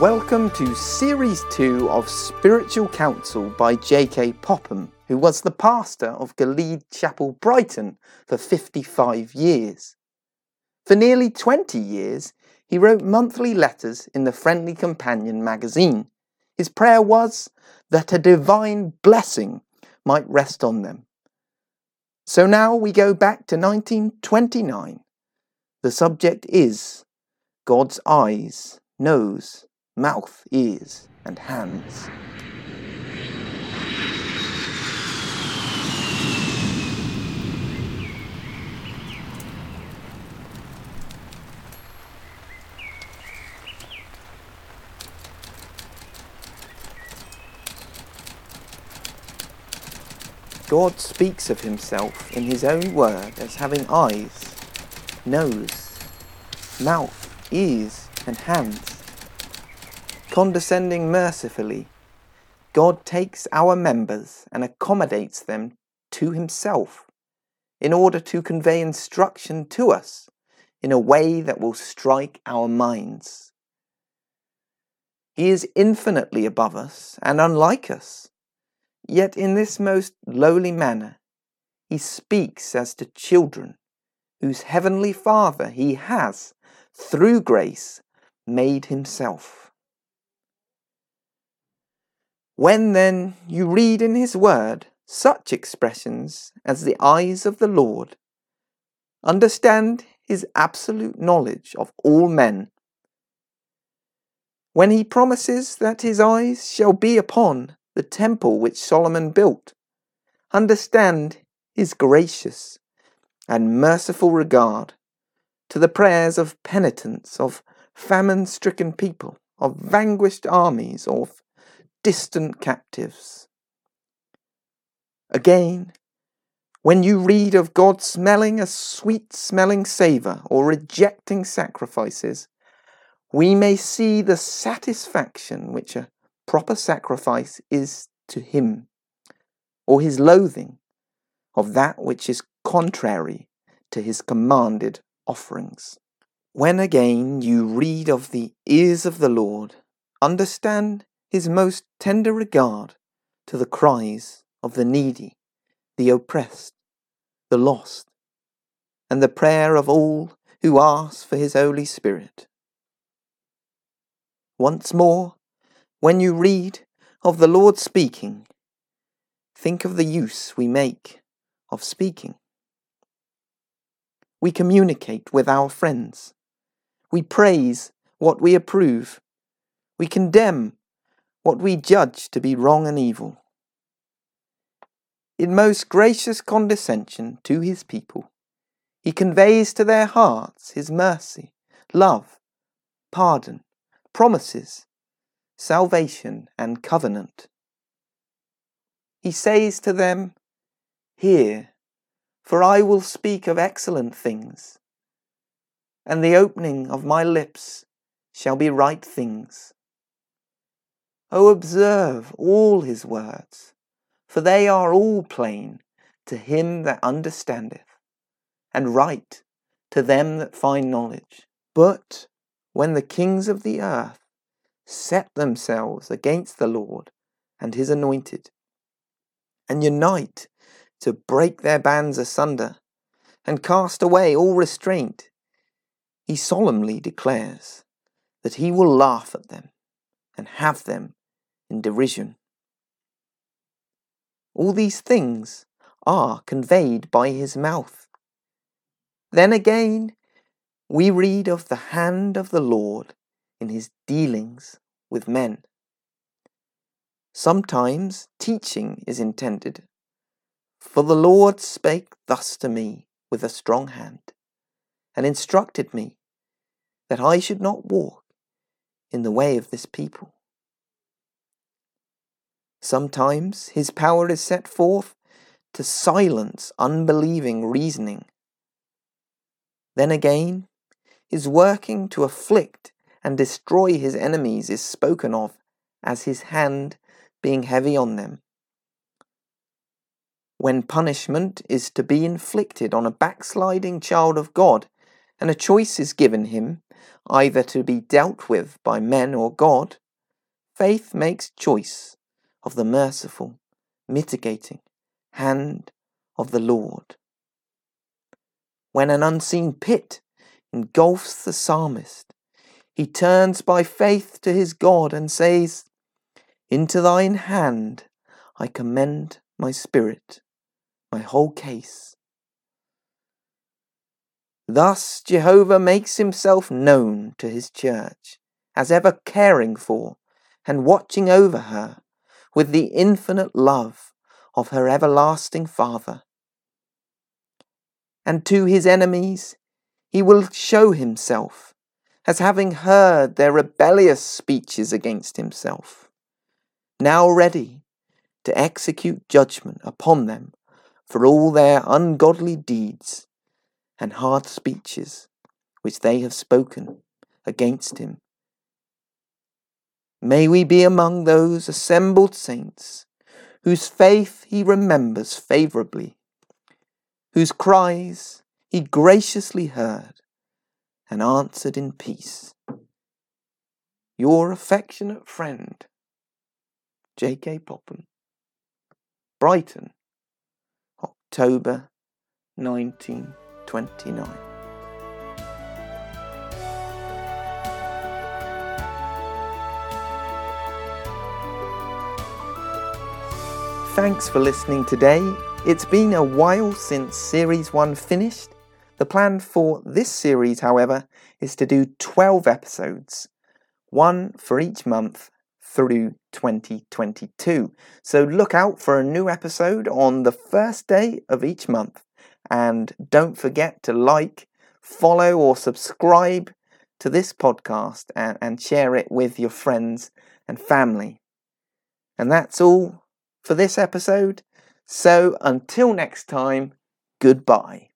Welcome to Series 2 of Spiritual Counsel by J.K. Popham, who was the pastor of Galeed Chapel, Brighton, for 55 years. For nearly 20 years, he wrote monthly letters in the Friendly Companion magazine. His prayer was that a divine blessing might rest on them. So now we go back to 1929. The subject is God's eyes, nose, mouth, ears, and hands. God speaks of himself in his own word as having eyes, nose, mouth, ears, and hands. Condescending mercifully, God takes our members and accommodates them to himself in order to convey instruction to us in a way that will strike our minds. He is infinitely above us and unlike us Yet in this most lowly manner, he speaks as to children whose heavenly Father he has, through grace, made himself. When then you read in his word such expressions as the eyes of the Lord, understand his absolute knowledge of all men. When he promises that his eyes shall be upon the temple which Solomon built. Understand his gracious and merciful regard to the prayers of penitents, of famine stricken people, of vanquished armies, of distant captives. Again, when you read of God smelling a sweet smelling savour or rejecting sacrifices, we may see the satisfaction which a proper sacrifice is to him, or his loathing of that which is contrary to his commanded offerings. When again you read of the ears of the Lord, understand his most tender regard to the cries of the needy, the oppressed, the lost, and the prayer of all who ask for his Holy Spirit. Once more, when you read of the Lord speaking, think of the use we make of speaking. We communicate with our friends. We praise what we approve. We condemn what we judge to be wrong and evil. In most gracious condescension to his people, he conveys to their hearts his mercy, love, pardon, promises, salvation, and covenant. He says to them, Hear, for I will speak of excellent things, and the opening of my lips shall be right things. O observe all his words, for they are all plain to him that understandeth, and right to them that find knowledge. But when the kings of the earth set themselves against the Lord and his anointed, and unite to break their bands asunder and cast away all restraint, he solemnly declares that he will laugh at them and have them in derision. All these things are conveyed by his mouth. Then again, we read of the hand of the Lord in his dealings with men. Sometimes teaching is intended. For the Lord spake thus to me with a strong hand, and instructed me that I should not walk in the way of this people. Sometimes his power is set forth to silence unbelieving reasoning. Then again, his working to afflict and destroy his enemies is spoken of as his hand being heavy on them. When punishment is to be inflicted on a backsliding child of God, and a choice is given him either to be dealt with by men or God, faith makes choice of the merciful, mitigating hand of the Lord. When an unseen pit engulfs the psalmist, he turns by faith to his God and says, Into thine hand I commend my spirit, my whole case. Thus Jehovah makes himself known to his church, as ever caring for and watching over her with the infinite love of her everlasting Father. And to his enemies he will show himself as having heard their rebellious speeches against himself, now ready to execute judgment upon them for all their ungodly deeds and hard speeches which they have spoken against him. May we be among those assembled saints whose faith he remembers favourably, whose cries he graciously heard and answered in peace. Your affectionate friend, J.K. Popham. Brighton, October 1929. Thanks for listening today. It's been a while since Series 1 finished. The plan for this series, however, is to do 12 episodes, one for each month through 2022. So look out for a new episode on the first day of each month. And don't forget to like, follow, or subscribe to this podcast and, and share it with your friends and family. And that's all for this episode. So until next time, goodbye.